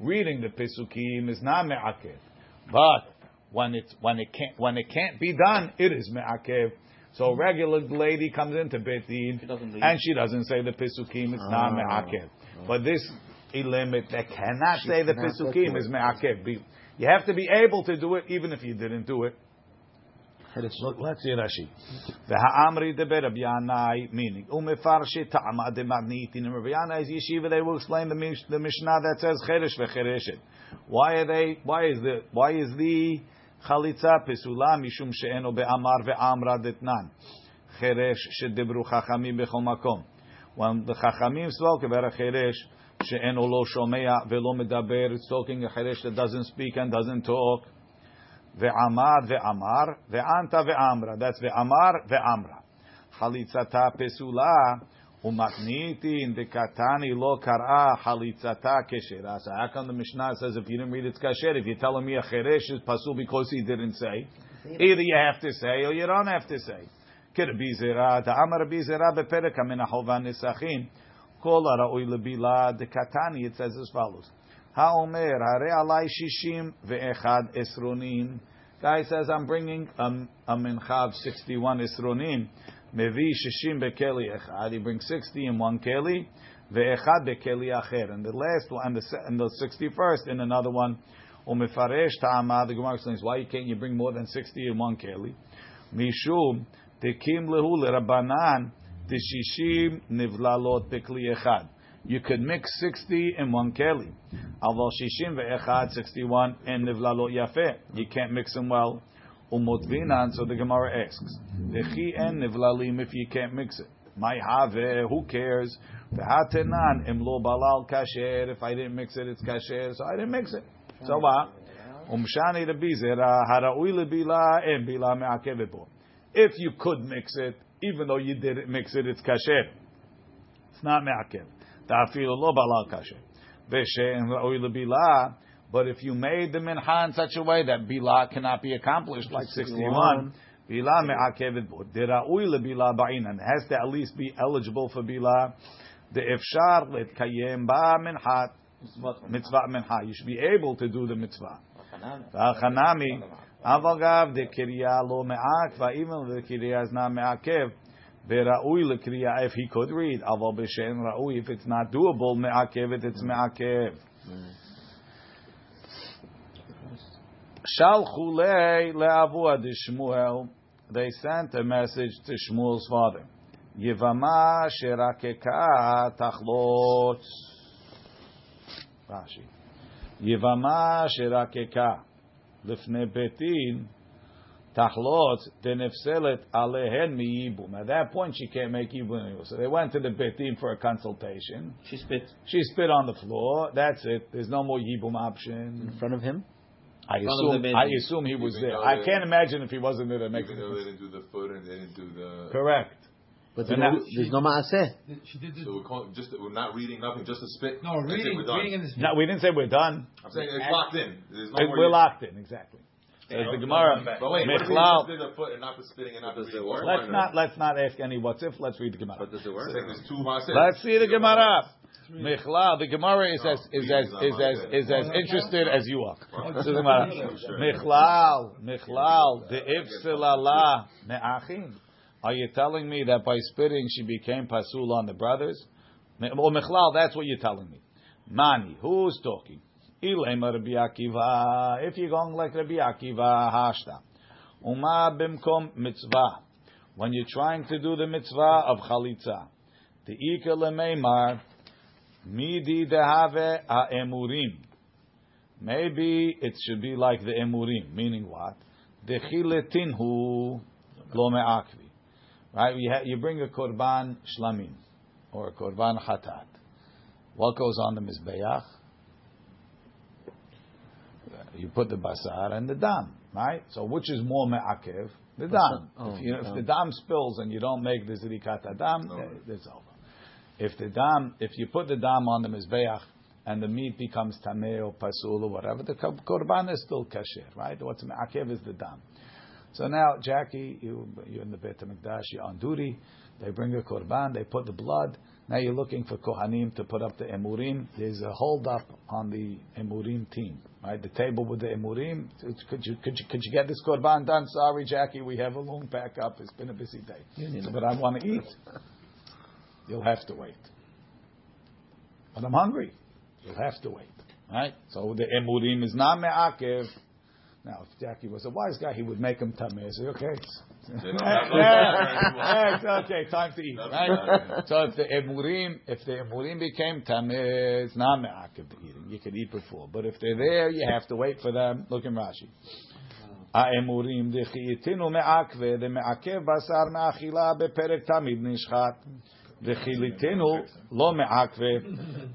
Reading the pisukim is not me'akev, but when it's when it can't when it can't be done, it is me'akev. So a regular lady comes into Beit Din and she doesn't say the pisukim, it's not Ah. me'akev. But this limit that cannot She say the cannot go pisukim is it. me'akev. You have to be able to do it even if you didn't do it. It? Look, let's see Rashi. V'ha'amri de Rabbi Yanai, meaning umefarshi ta'ama de magniti. In Rabbi Yanai's yeshiva, they will explain the, mish, the Mishnah that says cheresh v'chereshet. Why are they? Why is the? Why is the chalitza pesula mishum she'eno be'amar ve'amra detnan? Cheresh shedibru chachamim bechol makom. When the chachamim spoke about a cheresh she'eno lo shomea ve'lo medaber, it's talking a cheresh that doesn't speak and doesn't talk. Ve'amar ve'amar ve'anta ve'amra. That's ve'amar ve'amra. Chalitzata pesula umatniti in the katani lo kara chalitzata keshera. So how come the Mishnah says if you didn't read it's kasher? If you're telling me a cheresh is pasul because he didn't say, either you have to say or you don't have to say. כרבי זירא, דאמר רבי זירא בפרק המן החובה נסחים, כל הראוי לבילה דקתני, it says as follows. Haomer, Hare Alai Shishim Ve'echad Esronim. Guy says, I'm bringing a, a mincha 61 Esronim. Mevi Shishim Bekeli Echad. He brings 60 in one Keli. Ve'echad Bekeli Acher. And the last one, and the, and the 61st in another one. Umefaresh Ta'ama. The Gemara explains, why can't you bring more than 60 in one Keli? Mishum Tekim Lehu Lerabanan. Tishishim Nivlalot Bekli Echad you could mix 60 in one keli. Although shishim ve'echad, 61 and nivlalo yafeh. You can't mix them well. Umotvinan, so the Gemara asks, Vechi en nivlalim if you can't mix it. My have, who cares? Vehatenan, imlo balal kasher, if I didn't mix it, it's kasher, so I didn't mix it. So what? Umshani rabizera, haraui lebila, and bila me'akevepo. If you could mix it, even though you didn't mix it, it's kasher. It's not me'akev. Ta'afilu lo balal kasher. V'she'en ra'oi lebilah. But if you made the mincha in such a way that bilah cannot be accomplished, like 61, bilah me'akevet bo. Dira'ui lebilah ba'inan. It has to at least be eligible for bilah. דאפשר להתקיים בה מנחת מצווה מנחה. You should be able to do the mitzvah. והחנמי, אבל גב דקריאה לא מעכבה, even the קריאה is not מעכב, Ve'ra'ui if he could read. Aval b'she'en ra'ui if it's not doable, me'akev it, it's me'akev. Shalchu le'avua d'shmuel. They sent a message to Shmuel's father. Yivama sherakeka tachlot. Rashi. Yivama sherakeka. Lifne beit din tachlot denefselet alehen miyibum. At that point, she can't make yibum. So they went to the beit din for a consultation. She spit. She spit on the floor. That's it. There's no more yibum option in front of him. I assume, I assume he was there. I can't imagine if he wasn't there. That makes Even though they didn't do the foot and they didn't do the correct. But there's, no, there's no maaseh. She did this. So we're, calling, just, we're not reading nothing, just a spit. No, reading, we're done. reading in the spit. No, we didn't say we're done. I'm saying it's locked in. No we're locked in, exactly. Says the Gemara. But wait, what if he Michlal. did the foot and not the spitting and not Does it work? Let's not let's not ask any what's if. Let's read the Gemara. But does it work? Saying there's two maaseh. Let's see the Gemara. Michlal, the Gemara is as is as is as is as interested as you are. So the Gemara. Michlal, Michlal, the ifsilala me'achim. Are you telling me that by spitting she became pasul on the brothers? Me- Or Michlal, that's what you're telling me. Mani, who's talking? Ilema Rabbi Akiva. If you're going like Rabbi Akiva, hashta. Uma bimkom mitzvah. When you're trying to do the mitzvah of chalitza. The Ika lemeimar, midi dehave ha'emurim. Maybe it should be like the emurim, meaning what? Dechiletinhu lo me'akvi. Right? You, ha- you bring a korban shlamim or a korban chatat. What goes on the mizbeach? You put the basar and the dam, right? So which is more me'akev? The dam. Oh, if, you, if dam. the dam spills and you don't make the zirikat eh, it's over. If the dam, if you put the dam on the mizbeach and the meat becomes tameh or pasul or whatever, the kor- korban is still kasher, right? What's me'akev is the dam. So now, Jackie, you, you're in the Beit HaMikdash, you're on duty. They bring a korban, they put the blood. Now you're looking for kohanim to put up the emurim. There's a hold up on the emurim team, right? The table with the emurim. Could you, could you, could you get this korban done? Sorry, Jackie, we have a long pack up. It's been a busy day. But I want to eat. You'll have to wait. But I'm hungry. You'll have to wait, right? So the emurim is not me'akev. Now, if Jackie was a wise guy, he would make him tameh. Say, okay, They don't have no yeah, more yeah, it's okay, time to eat, right? so if the emurim, if the emurim became tameh, it's not me'akev the eating. You could eat before, but if they're there, you have to wait for them. Look in Rashi. האמורים דחייתנו מעכבה דמעכב בשר מאכילה בפרק תמיד נשחט וחיליתנו לא מעכבה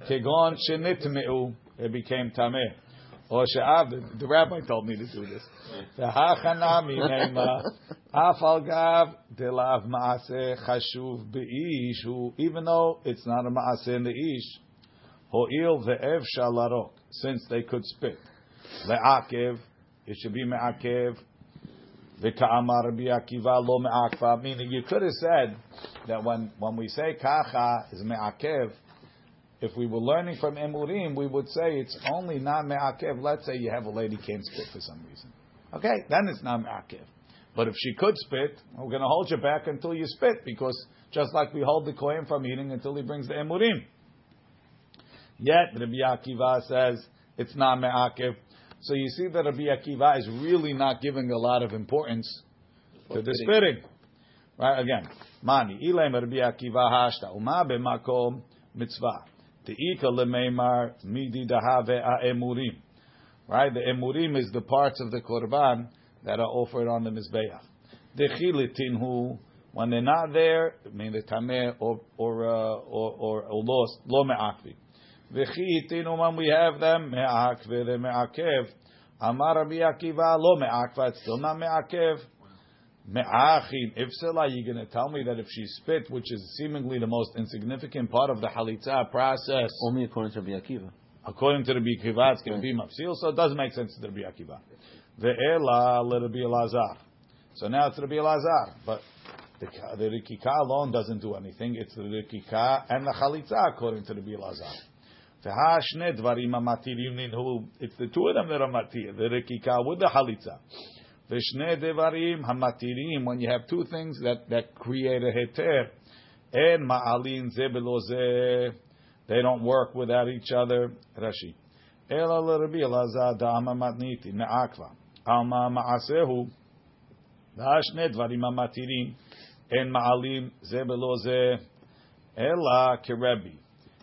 כגון שנטמעו it became tameh or. Ah, the rabbi told me to do this. The V'hachanami neima afal gav delav maaseh chashuv beish who, even though it's not a maaseh in the ish, ho'il ve'ev shalarok, since they could spit. Le'akev, it should be me'akev. V'ka'amar bi'akiva lo me'akva. Meaning you could have said that when, when we say kacha is me'akev, if we were learning from emurim, we would say it's only not me'akev. Let's say you have a lady can't spit for some reason. Okay, then it's not me'akev. But if she could spit, we're going to hold you back until you spit, because just like we hold the kohen from eating until he brings the emurim. Yet Rabbi Akiva says it's not me'akev. So you see that Rabbi Akiva is really not giving a lot of importance to the spitting. Right, again. Mani, ilem Rabbi Akiva hashta, uma b'makom mitzvah. De'ika lemeimar midi dahave emurim. Right, the emurim is the parts of the korban that are offered on the mizbeach. Dechilitinhu when they're not there, I mean the tameh or or uh, or, or, lost lo The chilitin when we have them me'akve the me'akev. Amar Rabbi Akiva lo me'akva. It's still not me'akev. Me'achin, ifsela, you're going to tell me that if she spit, which is seemingly the most insignificant part of the halitza process, Only according to Rabbi Akiva. according to Rabbi Akiva, it's going to be mafsil, so it does make sense to Rabbi Akiva. Ve'ela le Rabbi Elazar. So now it's Rabbi Elazar, but The, the rikika alone doesn't do anything. It's the rikika and the chalitza according to the Bilazar. V'hashne dvarim amatirim ninhu. It's the two of them that are matir. The rikika with the chalitza. V'shne devarim hamatirim. When you have two things that, that create a heter. En ma'alin ze belo. They don't work without each other. Rashi. Ela l'Rabbi Elazar da'ama matniti me'akva. Alma ma'asehu. V'hashne dvarim amatirim. En ma'alim ze belo ze. Ela kerebi.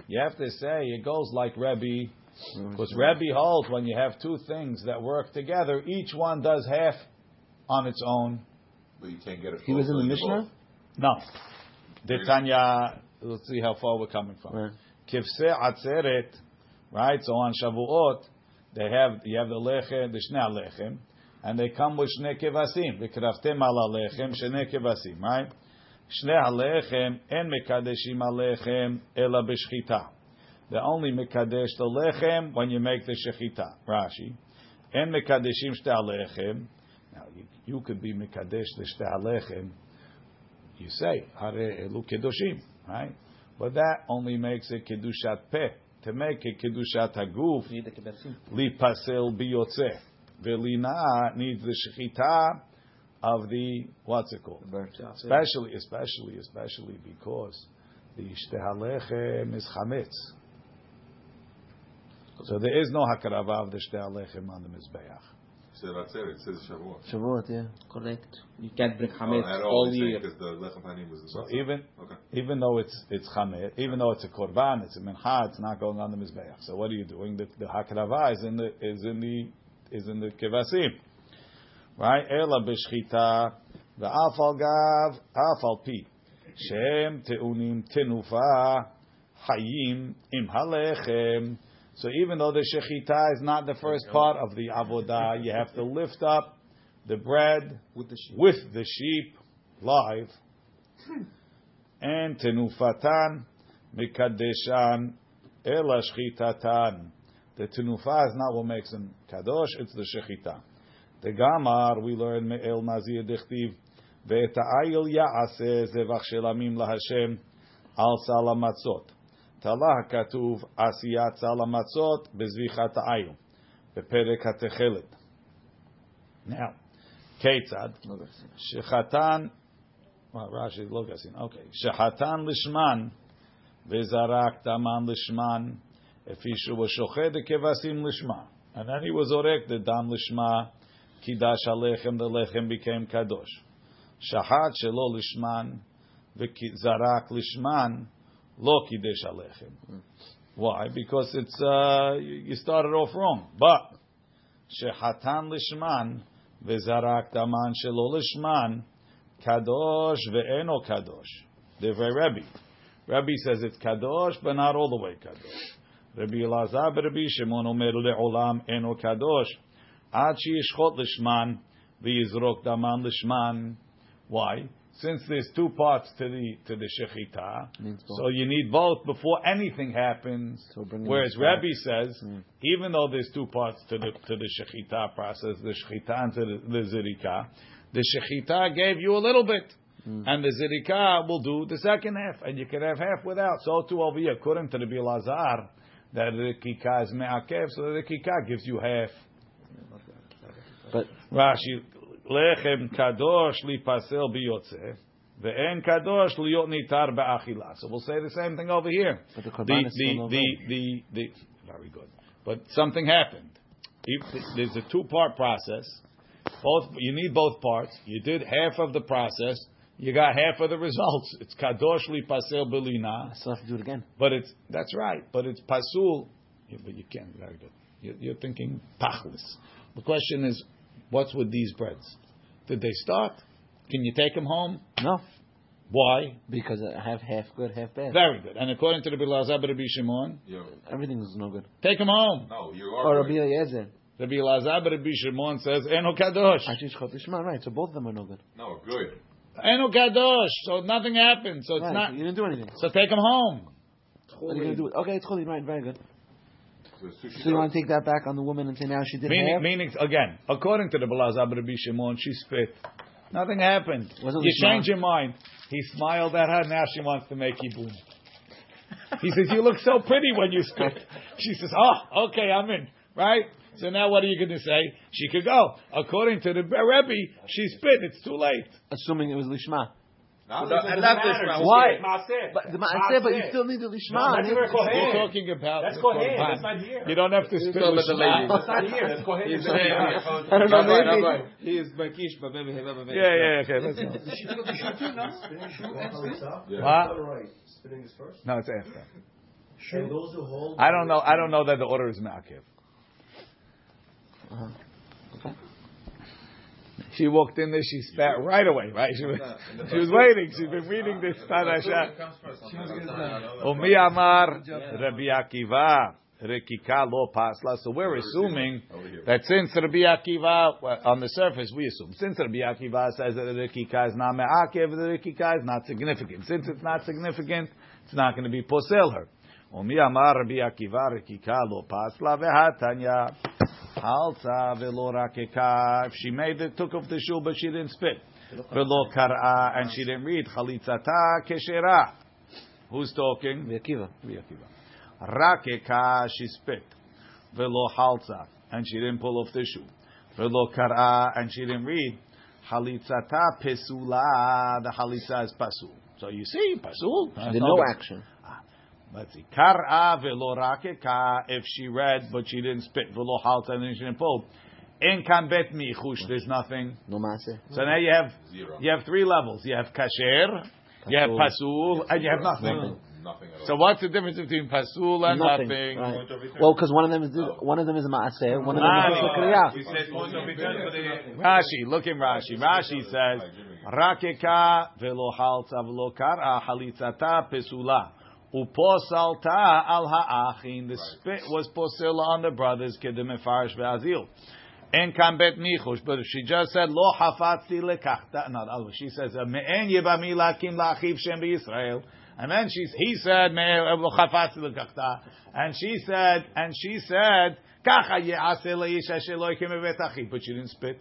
You have to say it goes like Rebbe, because Rebbe holds when you have two things that work together, each one does half on its own. But you can't get it. He was in the both. Mishnah? No. The Tanya, let's see how far we're coming from. Right. Kivse atzeret, right? So on Shavuot, they have you have the lechem, the shnei lechem, and they come with shnei kevasim. V'kraftem ala lechem, shnei kevasim, right? Shnei halechem en mekadeshim alechem ela b'shchita. They only mekadesh the lechem when you make the shechita. Rashi. En mekadeshim shtei halechem. Now you, you could be mekadesh the shtei halechem. You say hare elu kedoshim, right? But that only makes it kedushat peh. To make it kedushat haguf, Need the kibbetzim. lipasel biyotze. Velina needs the shechita of the what's it called? Especially, especially, especially because the shtehalechem is chametz. So there is no hakarava of the shtehalechem on the mizbeach. So that's it. It says Shavuot. Shavuot, yeah. Correct. You can't bring Oh, chametz at all all year. because the lechem panim was. So even Okay. even though it's it's chametz, even though it's a korban, it's a mincha, it's not going on the mizbeach. So what are you doing? The, the hakarava is in the is in the is in the kevasim, right? Ela b'shchita v'afal gav afal pi shem teunim tenufa hayim im halechem. So even though the shechita is not the first part of the avodah, you have to lift up the bread With the sheep. with the sheep live and tenufatan mikadeshan ela shchitatan. The tenufa is not what makes them kadosh; it's the shechita. The gamar we learn me'el nazir dichtiv ve'et ha'ayil ya'aseh zevach shelamim laHashem al salamatzot. תלה כתוב עשיית סל המצות בזביחת העיון, בפרק התכלת. כיצד? לא שחתן, רש"י לא גסין, אוקיי, שחתן לשמן וזרק דמן לשמן, לפי שהוא שוחד כבשים לשמה. הנני הוא זורק דם לשמה, קידש הלחם, ללחם became קדוש. שחט שלא לשמן וזרק לשמן, lo kidesh alechem. Why? Because it's uh, you started off wrong. But shehatan lishman v'zarak daman shelo lishman kadosh ve'eno kadosh. Divrei Rebbe. Rebbe says it's kadosh, but not all the way kadosh. Rabbi Elazar Rabbi Shimon omer le'olam eno kadosh ad sheyishchot lishman v'yizrok daman lishman. Why? Since there's two parts to the to the shechita, so you need both before anything happens. So Whereas. Rabbi says, Mm. even though there's two parts to the to the shechita process, the shechita and to the, the zirika, the shechita gave you a little bit, Mm. and the zirika will do the second half, and you can have half without. So too over here, according to the Bilazar, that the kika is me'akev, so the kika gives you half. But Rashi, lechem kadosh lipasel biyotze, ve'en kadosh liyot nitar ba'achila. So we'll say the same thing over here. But the the, the, the, the, the, very good. But something happened. There's a two-part process. Both you need both parts. You did half of the process. You got half of the results. It's kadosh lipasel belina. I still have to do it again. But it's that's right. But it's pasul. Yeah, but you can't. Very good. You're, you're thinking tachlis. The question is, what's with these breads? Did they start? Can you take them home? No, Why? because I have half good, half bad. Very good. And according to the Bilazar Rabbi Shimon, Yo, Everything is no good. take them home. no, you are. Or are. Rabbi right. Eliezer. Rabbi Elazar Rabbi Shimon says, Eno kadosh. Actually, Shchot Lishma, right? So both of them are no good. No, good. Eno kadosh. So nothing happened. So it's right, not. you didn't do anything. So take them home. What are you gonna do? Okay, it's holy, right? Very good. So So you want to take that back on the woman and say now she did Meaning, half? meaning again, according to the Bilazar Rabbi Shimon, she spit Nothing happened. Wasn't you Lishma? change your mind. He smiled at her. Now she wants to make Yibum. He says, "You look so pretty when you spit." She says, "Oh, okay, I'm in." Right. So now, what are you going to say? She could go. According to the Rebbe, she spit. It's too late. Assuming it was lishma. And that's this Why? But the ma'aseh, but you still need the lishma. that's where Kohen. We're talking about That's the Kohen. Korban. That's not here. You don't have to spit. talking the Lishma. lady. That's not here. That's Kohen. He's- I don't know. Maybe. He is Bakish, but maybe he never made Yeah, yeah, okay. Let's go. The shoe, the shoe too, no? The shoe and spit? What? right. Spinning is first. No, it's after. And those who hold. I don't know. I don't know that the order is Ma'akev. Uh-huh. Okay. She walked in there, she spat right away, right? She was, she was waiting. She's been reading this Tanasha. comes first. Umi Amar Rabbi Akiva Rekika lo pasla. So we're assuming that since Rabbi Akiva, well, on the surface we assume, since Rabbi Akiva says that the Rekika is not me'akev, the Rekika is not significant. Since it's not significant, it's not going to be posel her. Umi Amar Rabbi Akiva Rekika lo pasla vehatanya. Halza velo rakeka. If she made it, took off the shoe, but she didn't spit. Velo kar'a, and she didn't read. Chalitzata keshera. Who's talking? Akiva. Rabbi Akiva. Rakeka, she spit. Velo halza, and she didn't pull off the shoe. Velo kar'a, and she didn't read. Halitzata pesula, the halitza is pasul. So you see, pasul. No action. Let's see. Kar'a velo rakeka, if she read, but she didn't spit. Velo halza, and then she didn't pull. In kan bet michush, there's nothing. No maaseh. So now you have Zero. you have three levels. You have kasher, you have pasul, and you have nothing. Nothing at all. So what's the difference between pasul and nothing? Nothing. Right. Well, because one of them is oh. one of them is a maaseh, ah, one of them is a kriya. We said point of return for the. Rashi, look in Rashi. Rashi says, Rakeka velo halta velo kara halitzata pesula. Uposalta al ha'achin. The spit was posila on the brothers, kedim efarish ve'azil. En kan bet michush. But she just said, lo hafatzti lekachta, not always. She says, me'en yebami lakim la'achiv shem b'Yisrael. And then she's, he said, me'en eh, lo hafatzti lekachta. And she said, and she said, kacha ye'aseh leish asher lo yikim. But she didn't spit.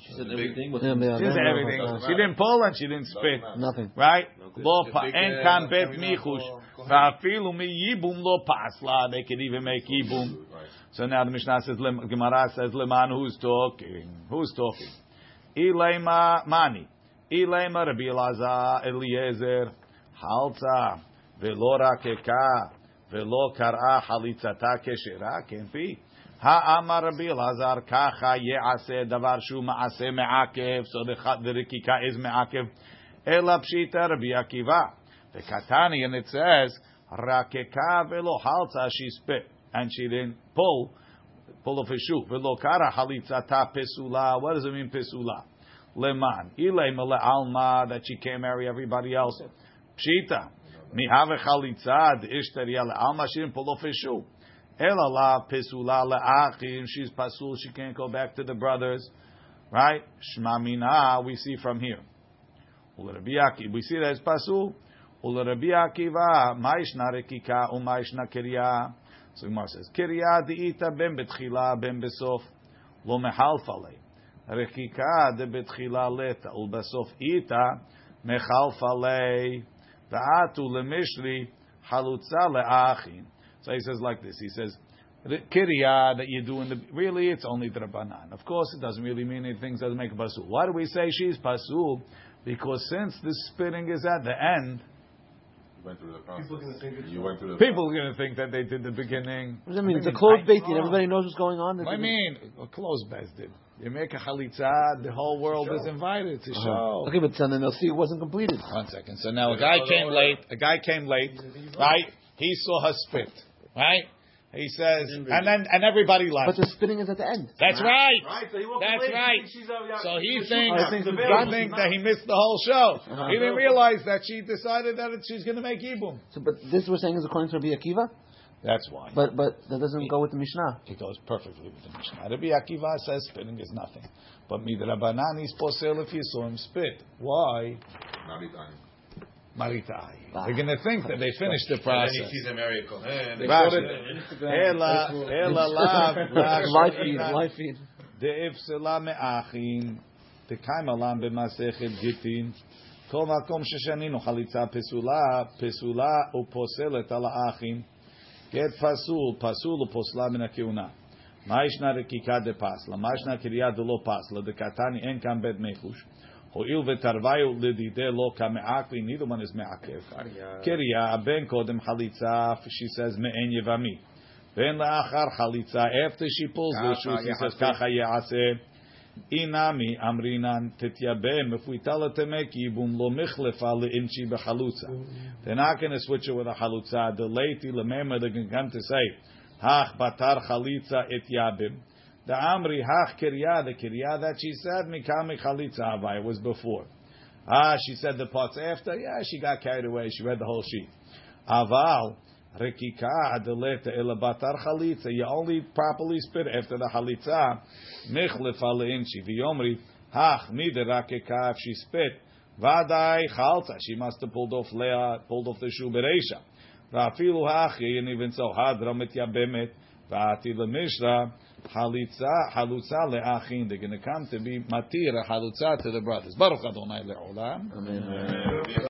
She said everything was. Yeah, yeah, She didn't say everything. no, no. She didn't pull and she didn't spit. Nothing. Right? Lo The pa en uh, kan bet michush. Va'afilu mi yibum lo pasla. They could even make yibum. So now the Mishnah says, Gemara says, Leman, who's talking? Who's talking? Ilema mani. Ilema Rabbi Elazar Eliezer. Halza. Velo rakeka. Velo kar'a halitzata keshera. Can't be. Ha'amar Rabbi Elazar kacha ye'aseh davar shu ma'aseh me'akev. So the, the rikika is me'akev. Ela pshita Rabbi Akiva. The katani and it says rakeka velo halza she spit and she didn't pull pull off his shoe. Velo kara halitzata pesula. What does it mean pesula? Leman ilay mele alma that she can't marry everybody else. Pshita mihave chalitza the ishtariya alma she didn't pull off his shoe. Ela la pesula leachim she's pasul she can't go back to the brothers. Right? Shma mina we see from here. We see that it's pasul. Rabbi Akiva, ma'ishna rekika u'ma'ishna kirya. So Gemara says, kirya di'ita ben betchila ben besof lo mehal falei. Rekika de betchila leta ul besof ita mechal falei. Va'atu lemishri halutza le'achin. So he says like this. He says, Kirya that you do in the really it's only drabanan. Of course, it doesn't really mean anything. It Doesn't make a pasul. Why do we say she's pasul? Because since the spitting is at the end, You went through the process. People are gonna think it's You went through the people are going to think that they did the beginning. What does that mean? It's a closed mean, baiting. Everybody knows what's going on. I mean, a closed bezdin. You make a chalitza, the whole world is invited to uh-huh. show. Okay, but then they'll see it wasn't completed. One second. So now a guy came late. A guy came late, right? He saw her spit, right? He says, and then and everybody laughs. But the spinning is at the end. That's right. Right, so he That's away. right. She's, yeah, So he thinks, Oh, he he it's that he missed the whole show. Uh-huh. He didn't realize that she decided that it- she's going to make ibum. So, but this we're saying is according to Rabbi Akiva, That's why. but but that doesn't go with the Mishnah. It goes perfectly with the Mishnah. Rabbi Akiva says spitting is nothing. But Midrabanan is posel if you saw him spit. Why? Not Italian. Maritai. They're going to think that they finished the And then process. he sees a Mary Kohen. Rashi. Ela, ela lav, Live feed, live feed. De'if sela me'achin. דקיימה לם במסכת גיטין. כל מקום ששנינו חליצה פסולה, פסולה ופוסלת על האחים. גט פסול, פסול ופוסלה מן הכהונה. מה ישנה רקיקה דפסלה? מה ישנה קריאה דלא פסלה? דקתני אין כאן בית מחוש. הואיל ותרוויו לדידי לא כמעקבי, neither one is מעכב. קריאה, בין קודם חליצה, she says מעין יבמי. בין לאחר חליצה, after she pulls the shoes, he says ככה יעשה. אינמי אמרינן תתייבם, if we tell her to make ייבום לא מחלפה לאינצ'י בחלוצה. They're not going to switch it with a חלוצה. The lady, remember, they're going to come to say, הך בתר חליצה את יבם. The Amri Hach the Kirya that she said, Mikami Chalitza Havai, was before. Ah, she said the parts after. Yeah, she got carried away. She read the whole sheet. Aval, Rekika Adeleta Elabatar Chalitza. You only properly spit after the Chalitza. Michlef Aleinchi. V'yomri, Hach Miderakeka, if she spit. Vadai Chalta. She must have pulled off Leah, pulled off the shoe Bereisha. Va'afilu Hachi, and even so, Hadra Mityabemet. Va'ati Lemishra. Halitza, halutza le'achin. They're going to come to be matira halutza to the brothers. Baruch Adonai le'olam. Amen.